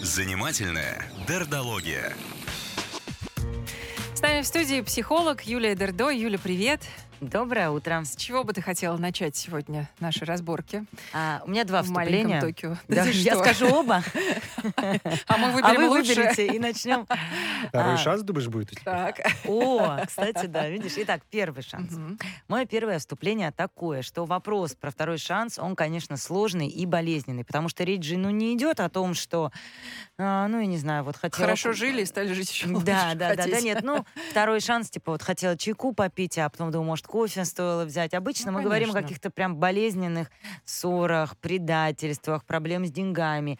Занимательная дердология. С нами в студии психолог Юлия Дердо. Юля, привет. Доброе утро. С чего бы ты хотела начать сегодня наши разборки? А, у меня два в вступления. Токио. Да, Ты я что? скажу оба, А мы а выберем вы лучше. выберите и начнем. Второй А. шанс, думаешь, будет? у тебя? Так. О, кстати, да, видишь. Итак, первый шанс. Мгм. Мое первое вступление такое, что вопрос про второй шанс, он, конечно, сложный и болезненный, потому что речь же, ну, не идет о том, что, а, ну, я не знаю, вот хотела... Хорошо жили и стали жить еще лучше. Да, да, да, да, нет, ну, второй шанс, типа, вот хотела чайку попить, а потом думаю, может, кофе стоило взять. Обычно Ну, мы говорим о конечно. каких-то прям болезненных ссорах, предательствах, проблем с деньгами.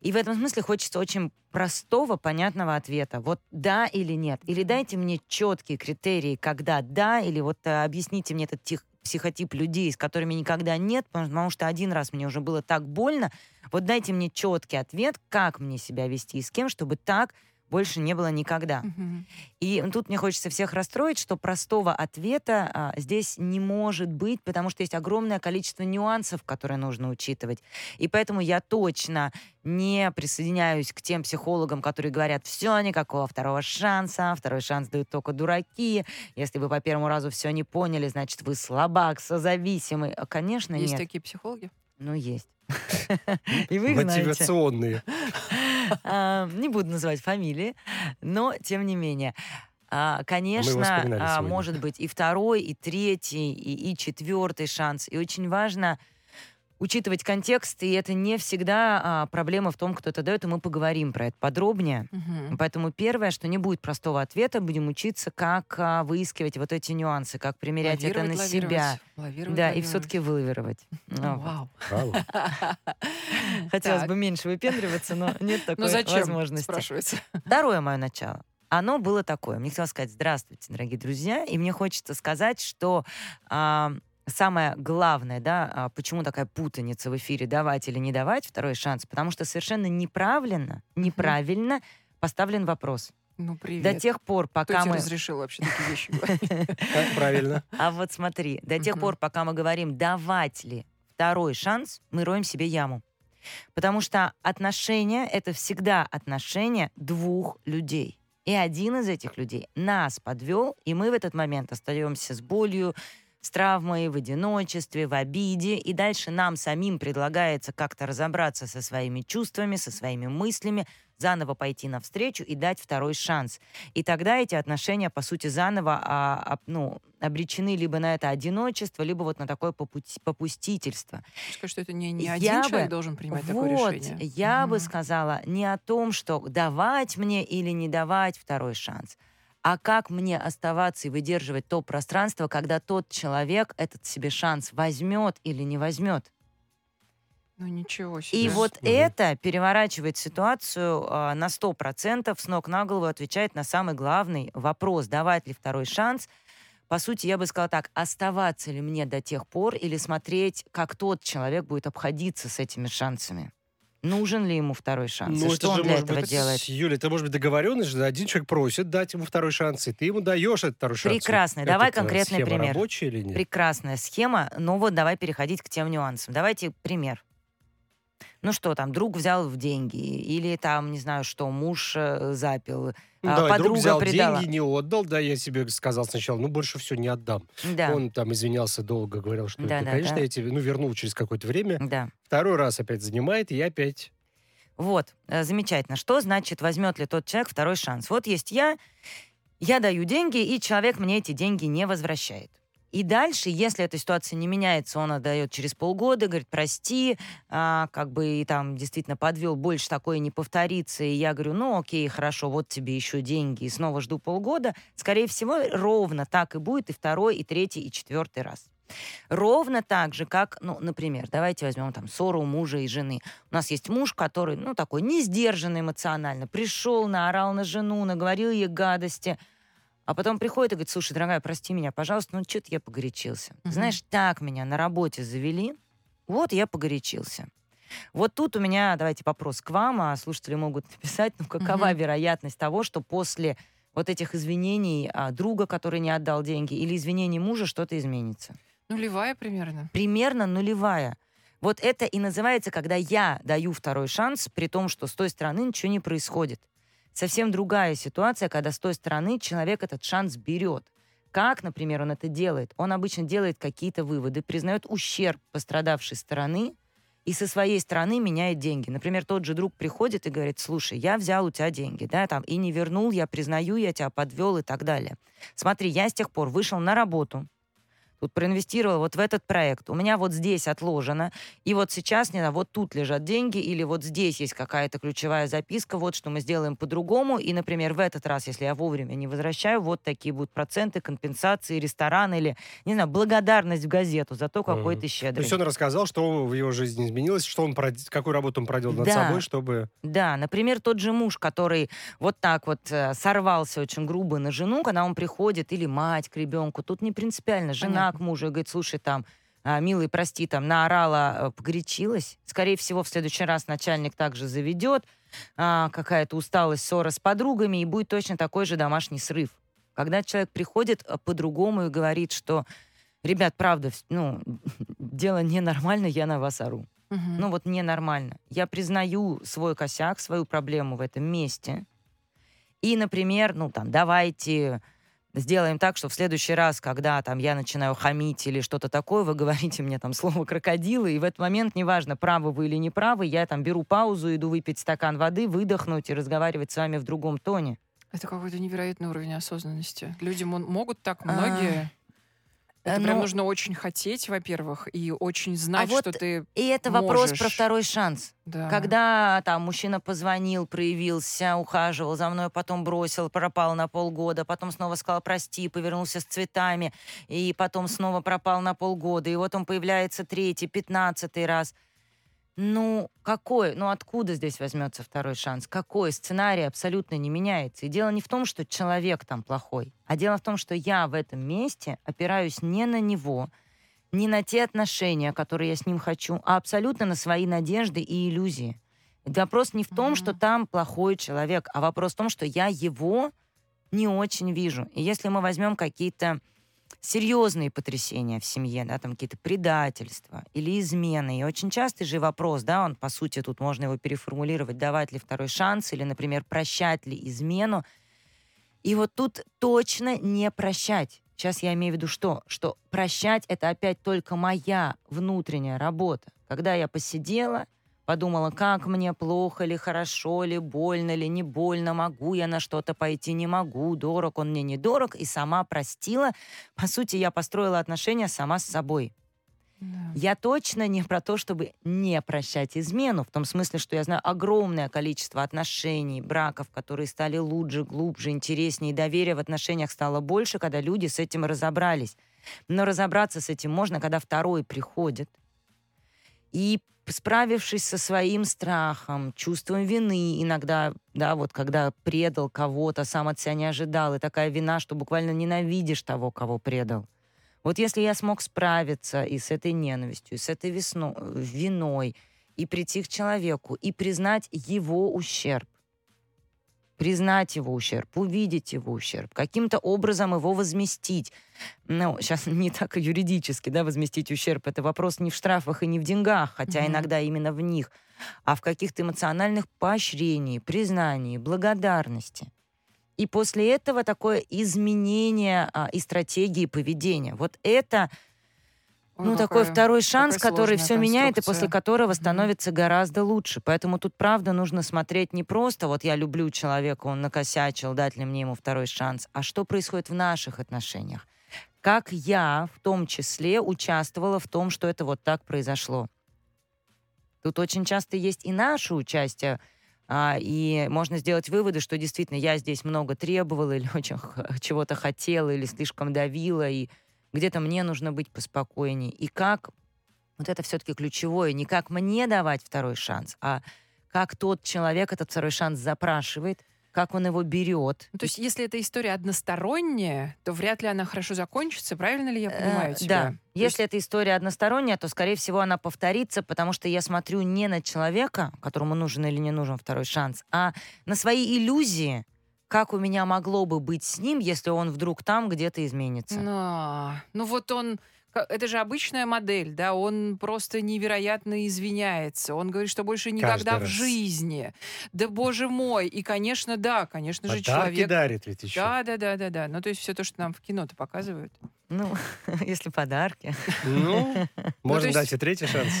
И в этом смысле хочется очень простого, понятного ответа. Вот да или нет. Или дайте мне четкие критерии, когда да, или вот э, объясните мне этот тих- психотип людей, с которыми никогда нет, потому что один раз мне уже было так больно. Вот дайте мне четкий ответ, как мне себя вести и с кем, чтобы так больше не было никогда. Мгм. И тут мне хочется всех расстроить, что простого ответа а, здесь не может быть, потому что есть огромное количество нюансов, которые нужно учитывать. И поэтому я точно не присоединяюсь к тем психологам, которые говорят, все, никакого второго шанса, второй шанс дают только дураки, если вы по первому разу все не поняли, значит, вы слабак, созависимый. А, Конечно, Есть нет. такие психологи? Ну, есть. И вы их знаете. Мотивационные. Не буду называть фамилии, но тем не менее. А, Конечно, а, может быть и второй, и третий, и, и четвертый шанс. И очень важно учитывать контекст, и это не всегда а, проблема в том, кто это дает, и мы поговорим про это подробнее. Мгм. Поэтому первое, что не будет простого ответа, будем учиться, как а, выискивать вот эти нюансы, как примерять это на Лавировать, себя. лавировать, лавировать, Да, и лавировать. все-таки вылавировать. Ну. Вау. Хотелось Так. бы меньше выпендриваться, но нет такой Ну зачем, возможности. спрашивается. Второе мое начало. Оно было такое. Мне хотелось сказать здравствуйте, дорогие друзья. И мне хочется сказать, что а, самое главное, да, а, почему такая путаница в эфире давать или не давать второй шанс, потому что совершенно неправильно, неправильно поставлен вопрос. Ну, привет. До тех пор, Кто пока тебе мы... разрешил вообще такие вещи говорить? Как правильно. А вот смотри, до тех пор, пока мы говорим, давать ли второй шанс, мы роем себе яму. Потому что отношения — это всегда отношения двух людей. И один из этих людей нас подвел, и мы в этот момент остаемся с болью, с травмой, в одиночестве, в обиде. И дальше нам самим предлагается как-то разобраться со своими чувствами, со своими мыслями, заново пойти навстречу и дать второй шанс. И тогда эти отношения, по сути, заново а, а, ну, обречены либо на это одиночество, либо вот на такое попути- попустительство. Скажи, что это не, не Я один бы- человек должен принимать такое вот, решение. я бы Мгм. сказала не о том, что давать мне или не давать второй шанс, а как мне оставаться и выдерживать то пространство, когда тот человек этот себе шанс возьмет или не возьмет. Ну ничего себе. И вот Мгм. это переворачивает ситуацию а, на 100%, с ног на голову отвечает на самый главный вопрос, давать ли второй шанс. По сути, я бы сказала так, оставаться ли мне до тех пор или смотреть, как тот человек будет обходиться с этими шансами. Нужен ли ему второй шанс? и Ну, что он для может этого быть, делает? Юля, это может быть договоренность, что один человек просит дать ему второй шанс, и ты ему даешь этот второй шанс. Прекрасно. Это Давай конкретный пример. рабочая или нет? Прекрасная схема, но вот давай переходить к тем нюансам. Давайте пример. Ну что там, друг взял в деньги, или там, не знаю что, муж э, запил, Ну, а, давай, друг подруга взял предала. деньги, не отдал, да, я себе сказал сначала, ну, больше все не отдам. Да, Он там извинялся долго, говорил, что, Да, это, да, конечно, да. я тебе, ну, вернул через какое-то время. да. Второй раз опять занимает, и я опять... Вот, э, замечательно. Что значит, возьмет ли тот человек второй шанс? Вот есть я, я даю деньги, и человек мне эти деньги не возвращает. И дальше, если эта ситуация не меняется, он отдает через полгода, говорит, прости, а, как бы и там действительно подвел, больше такое не повторится. И я говорю, ну окей, хорошо, вот тебе еще деньги, и снова жду полгода. Скорее всего, ровно так и будет и второй, и третий, и четвертый раз. Ровно так же, как, ну, например, давайте возьмем там ссору мужа и жены. У нас есть муж, который, ну, такой не сдержанный эмоционально, пришел, наорал на жену, наговорил ей гадости, а потом приходит и говорит, слушай, дорогая, прости меня, пожалуйста, ну, что-то я погорячился. Мгм. Знаешь, так меня на работе завели, вот я погорячился. Вот тут у меня, давайте вопрос к вам, а слушатели могут написать, ну, какова Мгм. вероятность того, что после вот этих извинений а, друга, который не отдал деньги, или извинений мужа, что-то изменится? Нулевая примерно. примерно нулевая. Вот это и называется, когда я даю второй шанс, при том, что с той стороны ничего не происходит. Совсем другая ситуация, когда с той стороны человек этот шанс берет. Как, например, он это делает? Он обычно делает какие-то выводы, признает ущерб пострадавшей стороны и со своей стороны меняет деньги. Например, тот же друг приходит и говорит, слушай, я взял у тебя деньги, да, там, и не вернул, я признаю, я тебя подвел и так далее. Смотри, я с тех пор вышел на работу, тут проинвестировал вот в этот проект, у меня вот здесь отложено, и вот сейчас, не знаю, вот тут лежат деньги, или вот здесь есть какая-то ключевая записка, вот что мы сделаем по-другому, и, например, в этот раз, если я вовремя не возвращаю, вот такие будут проценты, компенсации, ресторан или, не знаю, благодарность в газету за то, какой Мгм. ты То щедрый. есть он рассказал, что в его жизни изменилось, что он какую работу он проделал над Да. собой, чтобы... Да, например, тот же муж, который вот так вот э, сорвался очень грубо на жену, когда он приходит, или мать к ребенку, тут не принципиально, жена К мужу и говорит, слушай, там, а, милый, прости, там, наорала, э, погорячилась. Скорее всего, в следующий раз начальник также заведет, а, какая-то усталость, ссора с подругами, и будет точно такой же домашний срыв. Когда человек приходит э, по-другому и говорит, что, ребят, правда, ну, дело ненормально, я на вас ору. Мгм. Ну вот ненормально. Я признаю свой косяк, свою проблему в этом месте. И, например, ну там, давайте сделаем так, что в следующий раз, когда там я начинаю хамить или что-то такое, вы говорите мне там слово крокодилы, и в этот момент, неважно, правы вы или не правы, я там беру паузу, иду выпить стакан воды, выдохнуть и разговаривать с вами в другом тоне. Это какой-то невероятный уровень осознанности. Люди мо- могут так, А, многие. Это э, прям ну- нужно очень хотеть, во-первых, и очень знать, вот что ты... И это вопрос про Можешь. второй шанс. Да. Когда там мужчина позвонил, проявился, ухаживал за мной, потом бросил, пропал на полгода, потом снова сказал прости, повернулся с цветами, и потом снова пропал на полгода, и вот он появляется третий, пятнадцатый раз. Ну, какой? Ну, откуда здесь возьмется второй шанс? Какой? Сценарий абсолютно не меняется. И дело не в том, что человек там плохой, а дело в том, что я в этом месте опираюсь не на него, не на те отношения, которые я с ним хочу, а абсолютно на свои надежды и иллюзии. Вопрос не в том, Мгм. что там плохой человек, а вопрос в том, что я его не очень вижу. И если мы возьмем какие-то серьезные потрясения в семье, да, там какие-то предательства или измены. И очень частый же вопрос, да, он, по сути, тут можно его переформулировать, давать ли второй шанс или, например, прощать ли измену. И вот тут точно не прощать. Сейчас я имею в виду что? Что прощать — это опять только моя внутренняя работа. Когда я посидела, подумала, как мне плохо ли, хорошо ли, больно ли, не больно, могу я на что-то пойти, не могу, дорог он мне, не дорог, и сама простила. По сути, я построила отношения сама с собой. Да. Я точно не про то, чтобы не прощать измену, в том смысле, что я знаю огромное количество отношений, браков, которые стали лучше, глубже, интереснее, и доверия в отношениях стало больше, когда люди с этим разобрались. Но разобраться с этим можно, когда второй приходит и справившись со своим страхом, чувством вины иногда, да, вот когда предал кого-то, сам от себя не ожидал, и такая вина, что буквально ненавидишь того, кого предал. Вот если я смог справиться и с этой ненавистью, и с этой весно- виной, и прийти к человеку, и признать его ущерб, признать его ущерб, увидеть его ущерб, каким-то образом его возместить. Ну, сейчас не так юридически, да, возместить ущерб. Это вопрос не в штрафах и не в деньгах, хотя Мгм. иногда именно в них, а в каких-то эмоциональных поощрении, признании, благодарности. И после этого такое изменение а, и стратегии поведения. Вот это Ой, ну, такой какая- второй шанс, который все меняет, и после которого становится гораздо лучше. Поэтому тут, правда, нужно смотреть не просто вот я люблю человека, он накосячил, дать ли мне ему второй шанс, а что происходит в наших отношениях. Как я в том числе участвовала в том, что это вот так произошло. Тут очень часто есть и наше участие, а, и можно сделать выводы, что действительно я здесь много требовала или очень чего-то хотела, или слишком давила, и где-то мне нужно быть поспокойнее. И как, вот это все-таки ключевое, не как мне давать второй шанс, а как тот человек этот второй шанс запрашивает, как он его берет. Ну, то есть, если эта история односторонняя, то вряд ли она хорошо закончится. Правильно ли я Э, понимаю тебя? Да. То Если есть- эта история односторонняя, то, скорее всего, она повторится, потому что я смотрю не на человека, которому нужен или не нужен второй шанс, а на свои иллюзии, как у меня могло бы быть с ним, если он вдруг там где-то изменится. А, ну вот он Это же обычная модель, да, он просто невероятно извиняется. Он говорит, что больше никогда Каждый в раз. жизни. Да боже мой. И, конечно, да, конечно же, Подарки человек... дарит ведь еще. Да, да, да, да, да. Ну, то есть все то, что нам в кино-то показывают. Ну, если подарки. Ну, можно есть- дать и третий шанс.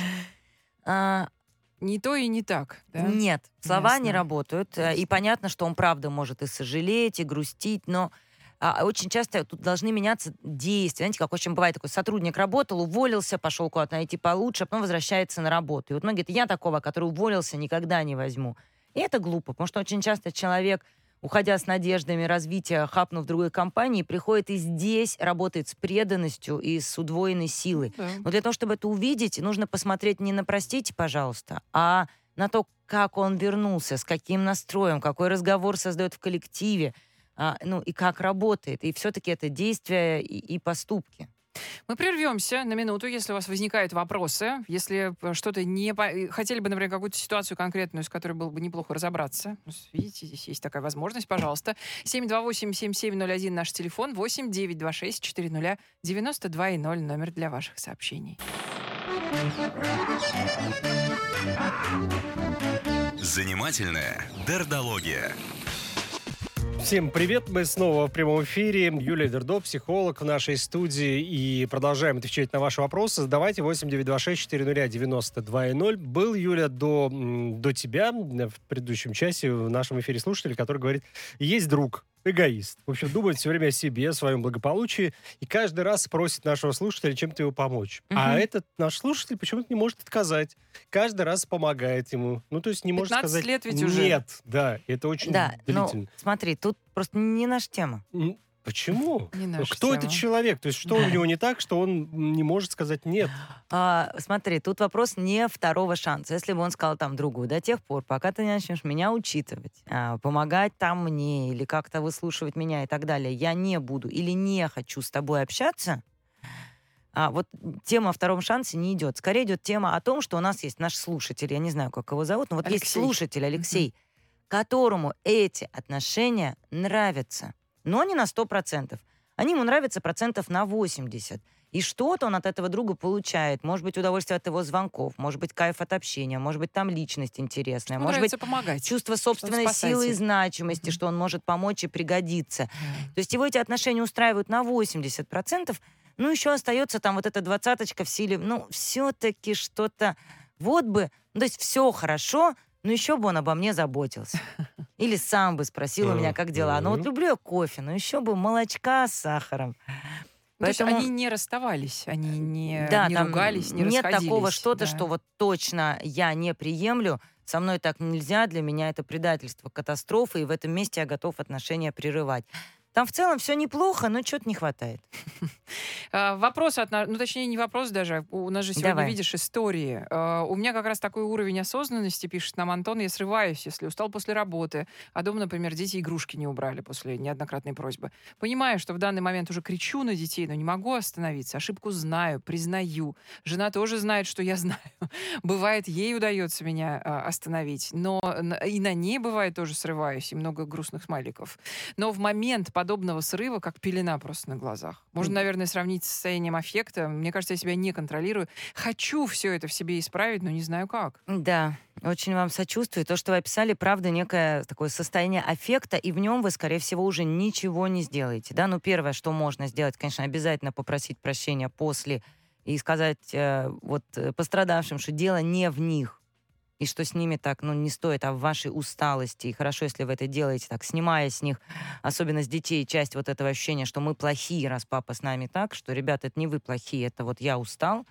Не то и не так, да? Нет, слова не Ясно. работают. э, И понятно, что он правда может и сожалеть, и грустить, но а, очень часто тут должны меняться действия. Знаете, как очень бывает такой сотрудник работал, уволился, пошел куда-то найти получше, а потом возвращается на работу. И вот многие говорят, я такого, который уволился, никогда не возьму. И это глупо, потому что очень часто человек, уходя с надеждами развития, хапнув другой компании, приходит и здесь работает с преданностью и с удвоенной силой. Да. Но для того, чтобы это увидеть, нужно посмотреть не на «простите, пожалуйста», а на то, как он вернулся, с каким настроем, какой разговор создает в коллективе, а, ну и как работает. И все-таки это действия и, и поступки. Мы прервемся на минуту, если у вас возникают вопросы, если э, что-то не... э, Хотели бы, например, какую-то ситуацию конкретную, с которой было бы неплохо разобраться. Ну, Видите, здесь есть такая возможность, пожалуйста. 728-7701 наш телефон, 8 926 400 92,0 номер для ваших сообщений. Занимательная дердология. Всем привет, мы снова в прямом эфире. Юлия Дердо, психолог в нашей студии. И продолжаем отвечать на ваши вопросы. Задавайте 8926-400-92-0. Был, Юля, до, до тебя в предыдущем часе в нашем эфире слушатель, который говорит, есть друг, эгоист. В общем, думает все время о себе, о своем благополучии. И каждый раз просит нашего слушателя чем-то ему помочь. А Мгм. этот наш слушатель почему-то не может отказать. Каждый раз помогает ему. Ну, то есть не может 15 сказать лет ведь уже. нет. Да, это очень Да, ну, длительно. смотри, тут просто не наша тема. Почему? Не наша Кто тема. этот человек? То есть что у него не так, что он не может сказать нет? А, смотри, тут вопрос не второго шанса. Если бы он сказал там другу, до тех пор, пока ты не начнешь меня учитывать, а, помогать там мне или как-то выслушивать меня и так далее, я не буду или не хочу с тобой общаться, а вот тема о втором шансе не идет. Скорее идет тема о том, что у нас есть наш слушатель, я не знаю, как его зовут, но вот есть Алексей. слушатель Алексей, которому эти отношения нравятся, но не на 100%. Они ему нравятся процентов на 80%. И что-то он от этого друга получает. Может быть, удовольствие от его звонков, может быть, кайф от общения, может быть, там личность интересная, Ему может быть, помогать. чувство собственной силы и значимости, Мгм. что он может помочь и пригодиться. То есть его эти отношения устраивают на 80%, ну, еще остается там вот эта двадцаточка в силе, ну, все-таки что-то, вот бы, ну, то есть все хорошо, но еще бы он обо мне заботился. Или сам бы спросил у меня, как дела. Ну, вот люблю я кофе, но еще бы молочка с сахаром. Ну, То есть Поэтому- они не расставались, они не, да, не там ругались, не нет расходились. такого что-то, да. что вот точно я не приемлю, со мной так нельзя, для меня это предательство, катастрофа, и в этом месте я готов отношения прерывать. Там в целом все неплохо, но чего-то не хватает. А, Вопрос, от, ну точнее не вопрос даже, у нас же сегодня, Давай. видишь, истории. А, У меня как раз такой уровень осознанности, пишет нам Антон, я срываюсь, если устал после работы, а дома, например, дети игрушки не убрали после неоднократной просьбы. Понимаю, что в данный момент уже кричу на детей, но не могу остановиться. Ошибку знаю, признаю. Жена тоже знает, что я знаю. Бывает, ей удается меня а, остановить, но и на ней бывает тоже срываюсь, и много грустных смайликов. Но в момент подобного срыва, как пелена просто на глазах. Можно, наверное, сравнить с состоянием аффекта. Мне кажется, я себя не контролирую. Хочу все это в себе исправить, но не знаю как. Да, очень вам сочувствую. То, что вы описали, правда, некое такое состояние аффекта, и в нем вы, скорее всего, уже ничего не сделаете. Да? Ну, первое, что можно сделать, конечно, обязательно попросить прощения после и сказать э, вот э, пострадавшим, что дело не в них, и что с ними так, ну, не стоит, а в вашей усталости. И хорошо, если вы это делаете так, снимая с них, особенно с детей, часть вот этого ощущения, что мы плохие, раз папа с нами так, что, ребята, это не вы плохие, это вот я устал.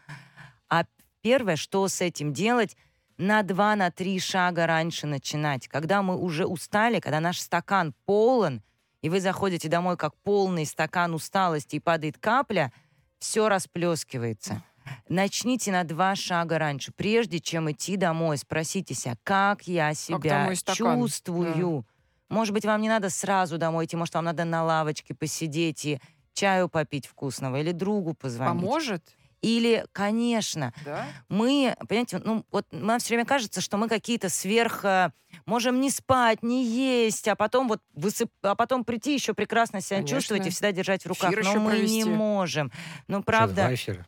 А первое, что с этим делать, на два, на три шага раньше начинать. Когда мы уже устали, когда наш стакан полон, и вы заходите домой как полный стакан усталости и падает капля, все расплескивается. Начните на два шага раньше. Прежде чем идти домой, спросите себя, как я себя стакан? чувствую. Может быть, вам не надо сразу домой идти, может, вам надо на лавочке посидеть и чаю попить вкусного или другу позвонить. Поможет? Или, конечно, Да? мы, понимаете, ну вот нам все время кажется, что мы какие-то сверх... э, Можем не спать, не есть, а потом вот высып... а потом прийти еще прекрасно себя Конечно. чувствовать и всегда держать в руках. Эфир Но мы провести. не можем. Ну, Сейчас правда, два эфира.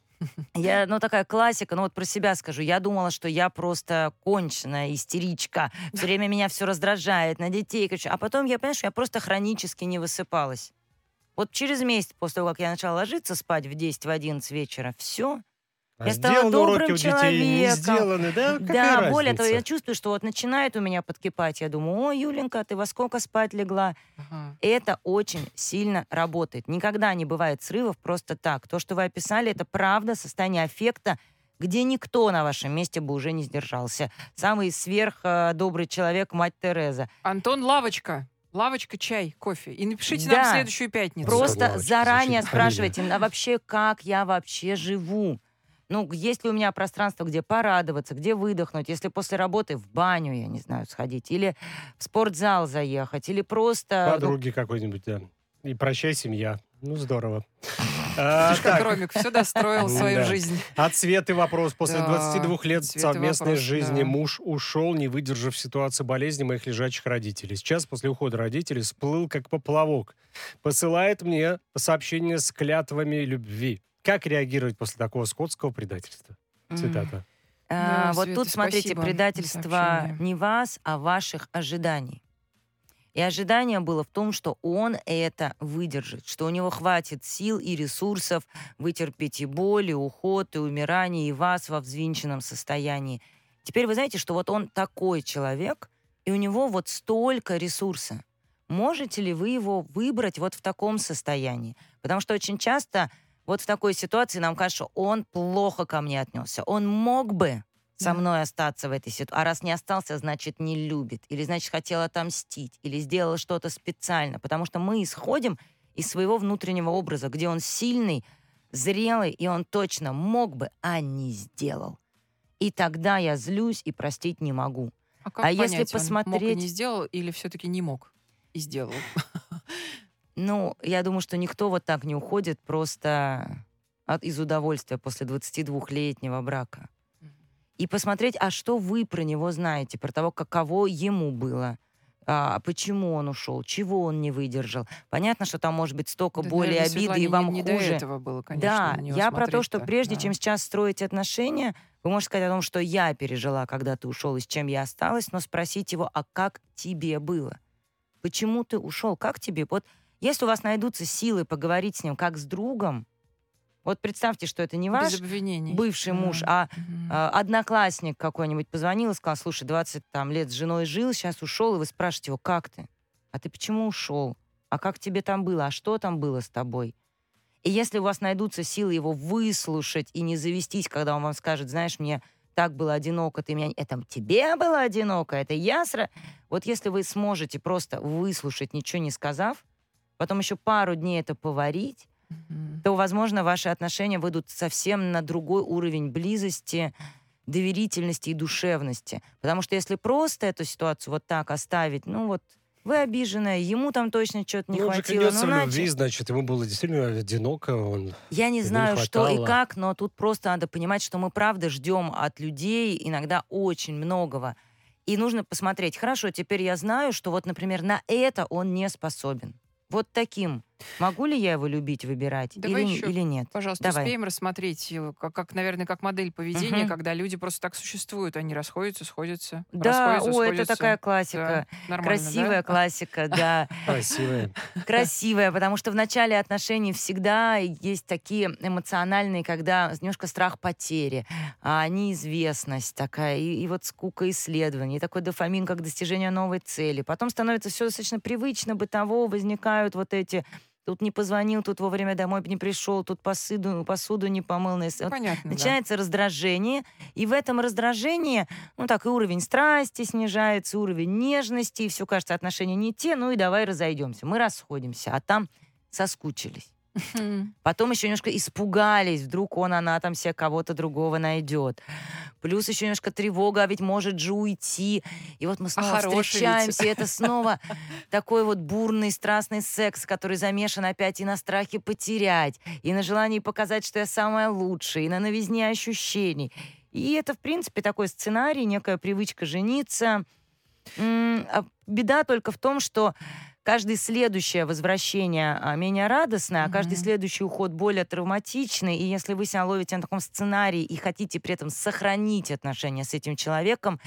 Я, ну, такая классика, ну, вот про себя скажу. Я думала, что я просто конченая истеричка. Все время меня все раздражает, на детей кричу. А потом я понимаю, что я просто хронически не высыпалась. Вот через месяц после того, как я начала ложиться спать в 10, в 11 вечера, все, А Я стала сделаны добрым уроки у детей, не человеком. сделаны, да? Какая да, более того, я чувствую, что вот начинает у меня подкипать. Я думаю, ой, Юленька, ты во сколько спать легла? Ага. Это очень сильно работает. Никогда не бывает срывов просто так. То, что вы описали, это правда состояние аффекта, где никто на вашем месте бы уже не сдержался. Самый сверх э, человек, мать Тереза. Антон, лавочка. Лавочка, чай, кофе. И напишите Да. нам в следующую пятницу. Просто Лавочка, заранее спрашивайте, а вообще как я вообще живу? Ну, есть ли у меня пространство, где порадоваться, где выдохнуть, если после работы в баню, я не знаю, сходить, или в спортзал заехать, или просто... ну, Подруги какой-нибудь, да. И прощай, семья. Ну, здорово. А, Слушай, как так, Ромик все достроил свою Да. жизнь. От Светы вопрос. После Да, 22 лет совместной вопрос, жизни да. муж ушел, не выдержав ситуации болезни моих лежачих родителей. Сейчас, после ухода родителей, всплыл как поплавок. Посылает мне сообщение с клятвами любви. Как реагировать после такого скотского предательства? Цитата. а, Да, вот Света, тут, смотрите, предательство не вас, а ваших ожиданий. И ожидание было в том, что он это выдержит, что у него хватит сил и ресурсов вытерпеть и боль, и уход, и умирание, и вас во взвинченном состоянии. Теперь вы знаете, что вот он такой человек, и у него вот столько ресурса. Можете ли вы его выбрать вот в таком состоянии? Потому что очень часто вот в такой ситуации нам кажется, что он плохо ко мне отнесся. Он мог бы со мной остаться в этой ситуации. А раз не остался, значит, не любит. Или, значит, хотел отомстить. Или сделал что-то специально. Потому что мы исходим из своего внутреннего образа, где он сильный, зрелый, и он точно мог бы, а не сделал. И тогда я злюсь и простить не могу. А, как А если понять, он мог и посмотреть- не сделал, или все-таки не мог и сделал? Ну, я думаю, что никто вот так не уходит просто от, из удовольствия после 22-летнего брака. И посмотреть, а что вы про него знаете, про того, каково ему было, а, почему он ушел, чего он не выдержал. Понятно, что там может быть столько Да, боли, обиды, Светлане и не- вам не до хуже. этого было, конечно, да, я про то, что прежде да. чем сейчас строить отношения, вы можете сказать о том, что я пережила, когда ты ушел, и с чем я осталась, но спросить его, а как тебе было? Почему ты ушел? Как тебе? Вот если у вас найдутся силы поговорить с ним как с другом, вот представьте, что это не ваш бывший муж, Да. а а, одноклассник какой-нибудь позвонил и сказал, слушай, 20 там, лет с женой жил, сейчас ушел, и вы спрашиваете его, как ты? А ты почему ушел? А как тебе там было? А что там было с тобой? И если у вас найдутся силы его выслушать и не завестись, когда он вам скажет, знаешь, мне так было одиноко, ты меня... Это тебе было одиноко, это я сра... Вот если вы сможете просто выслушать, ничего не сказав, потом еще пару дней это поварить, Мгм. то, возможно, ваши отношения выйдут совсем на другой уровень близости, доверительности и душевности. Потому что если просто эту ситуацию вот так оставить, ну вот, вы обиженная, ему там точно что-то не ну, он же хватило. ну, в любви, значит, ему было действительно одиноко. Он... Я не Ему не знаю, что и как, но тут просто надо понимать, что мы правда ждем от людей иногда очень многого. И нужно посмотреть, хорошо, теперь я знаю, что вот, например, на это он не способен. Вот таким. Могу ли я его любить, выбирать Давай или, еще или нет? Пожалуйста, Давай. успеем рассмотреть, э, как, как, наверное, как модель поведения, Мгм. когда люди просто так существуют, они расходятся, сходятся, Да, расходятся, о, это сходятся. такая классика. Да, нормально, Красивая да? классика, да. Красивая. Красивая, потому что в начале отношений всегда есть такие эмоциональные, когда немножко страх потери, а, неизвестность такая, и, и вот скука исследований, и такой дофамин, как достижение новой цели. Потом становится все достаточно привычно, бытово, возникают вот эти Тут не позвонил, тут вовремя домой не пришел, тут посуду, посуду не помыл. вот Понятно, да. Начинается раздражение, и в этом раздражении, ну так, и уровень страсти снижается, уровень нежности, и все кажется, отношения не те, ну и давай разойдемся. Мы расходимся, а там соскучились. Потом еще немножко испугались, вдруг он, она там себе кого-то другого найдет. Плюс еще немножко тревога, а ведь может же уйти. И вот мы снова хороший ведь. встречаемся, и это снова такой вот бурный, страстный секс, который замешан опять и на страхе потерять, и на желании показать, что я самая лучшая, и на новизне ощущений. И это, в принципе, такой сценарий, некая привычка жениться. А Беда только в том, что каждое следующее возвращение а, менее радостное, а каждый следующий уход более травматичный. И если вы себя ловите на таком сценарии и хотите при этом сохранить отношения с этим человеком,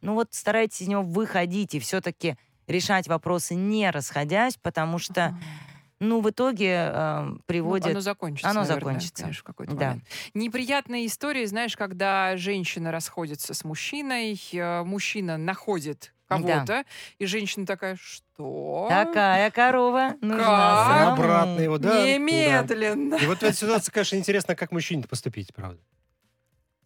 ну вот старайтесь из него выходить и все-таки решать вопросы не расходясь, потому что, ну, в итоге э, Ну, приводит... оно закончится, оно наверное, закончится. конечно, в какой-то Да. момент. Неприятные истории, знаешь, когда женщина расходится с мужчиной, э, мужчина находит кого-то, и женщина такая, что? Такая корова нужна Как? самому». Обратно его, да. да. Немедленно. И вот в этой ситуации, конечно, интересно, как мужчине поступить, правда.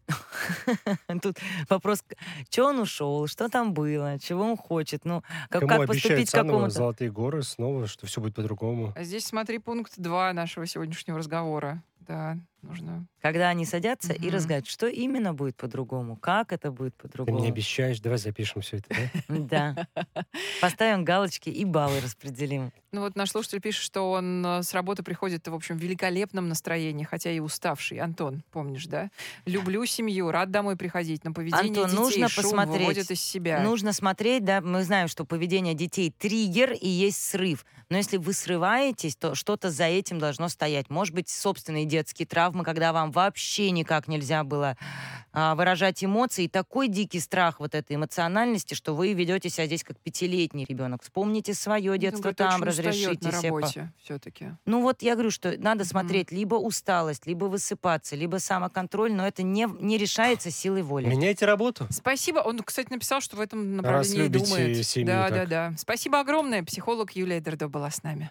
Тут вопрос, что он ушел, что там было, чего он хочет, ну, как, Кому как поступить заново какому-то... золотые горы снова, что все будет по-другому. А здесь смотри пункт 2 нашего сегодняшнего разговора. Да, нужно. Когда они садятся и Мгм. разговаривают, что именно будет по-другому, как это будет Ты по-другому. мне обещаешь, давай запишем все это, да? Да. Поставим галочки и баллы распределим. Ну вот наш слушатель пишет, что он э, с работы приходит, в общем, в великолепном настроении, хотя и уставший. Антон, помнишь, да? Люблю семью, рад домой приходить, но поведение Антон, детей нужно шум посмотреть. выводит из себя. Нужно смотреть, да, мы знаем, что поведение детей триггер и есть срыв. Но если вы срываетесь, то что-то за этим должно стоять. Может быть, собственные детские травмы, когда вам вообще никак нельзя было а, выражать эмоции. И такой дикий страх вот этой эмоциональности, что вы ведете себя здесь как пятилетний ребенок. Вспомните свое Ну, детство говорят, там, разрешите на себе. по- работе все-таки. Ну вот я говорю, что надо смотреть либо усталость, либо высыпаться, либо самоконтроль, но это не, не решается силой воли. Меняйте работу. Спасибо. Он, кстати, написал, что в этом Раз направлении любите думает. семью да, так. да, да. Спасибо огромное. Психолог Юлия Дердо была с нами.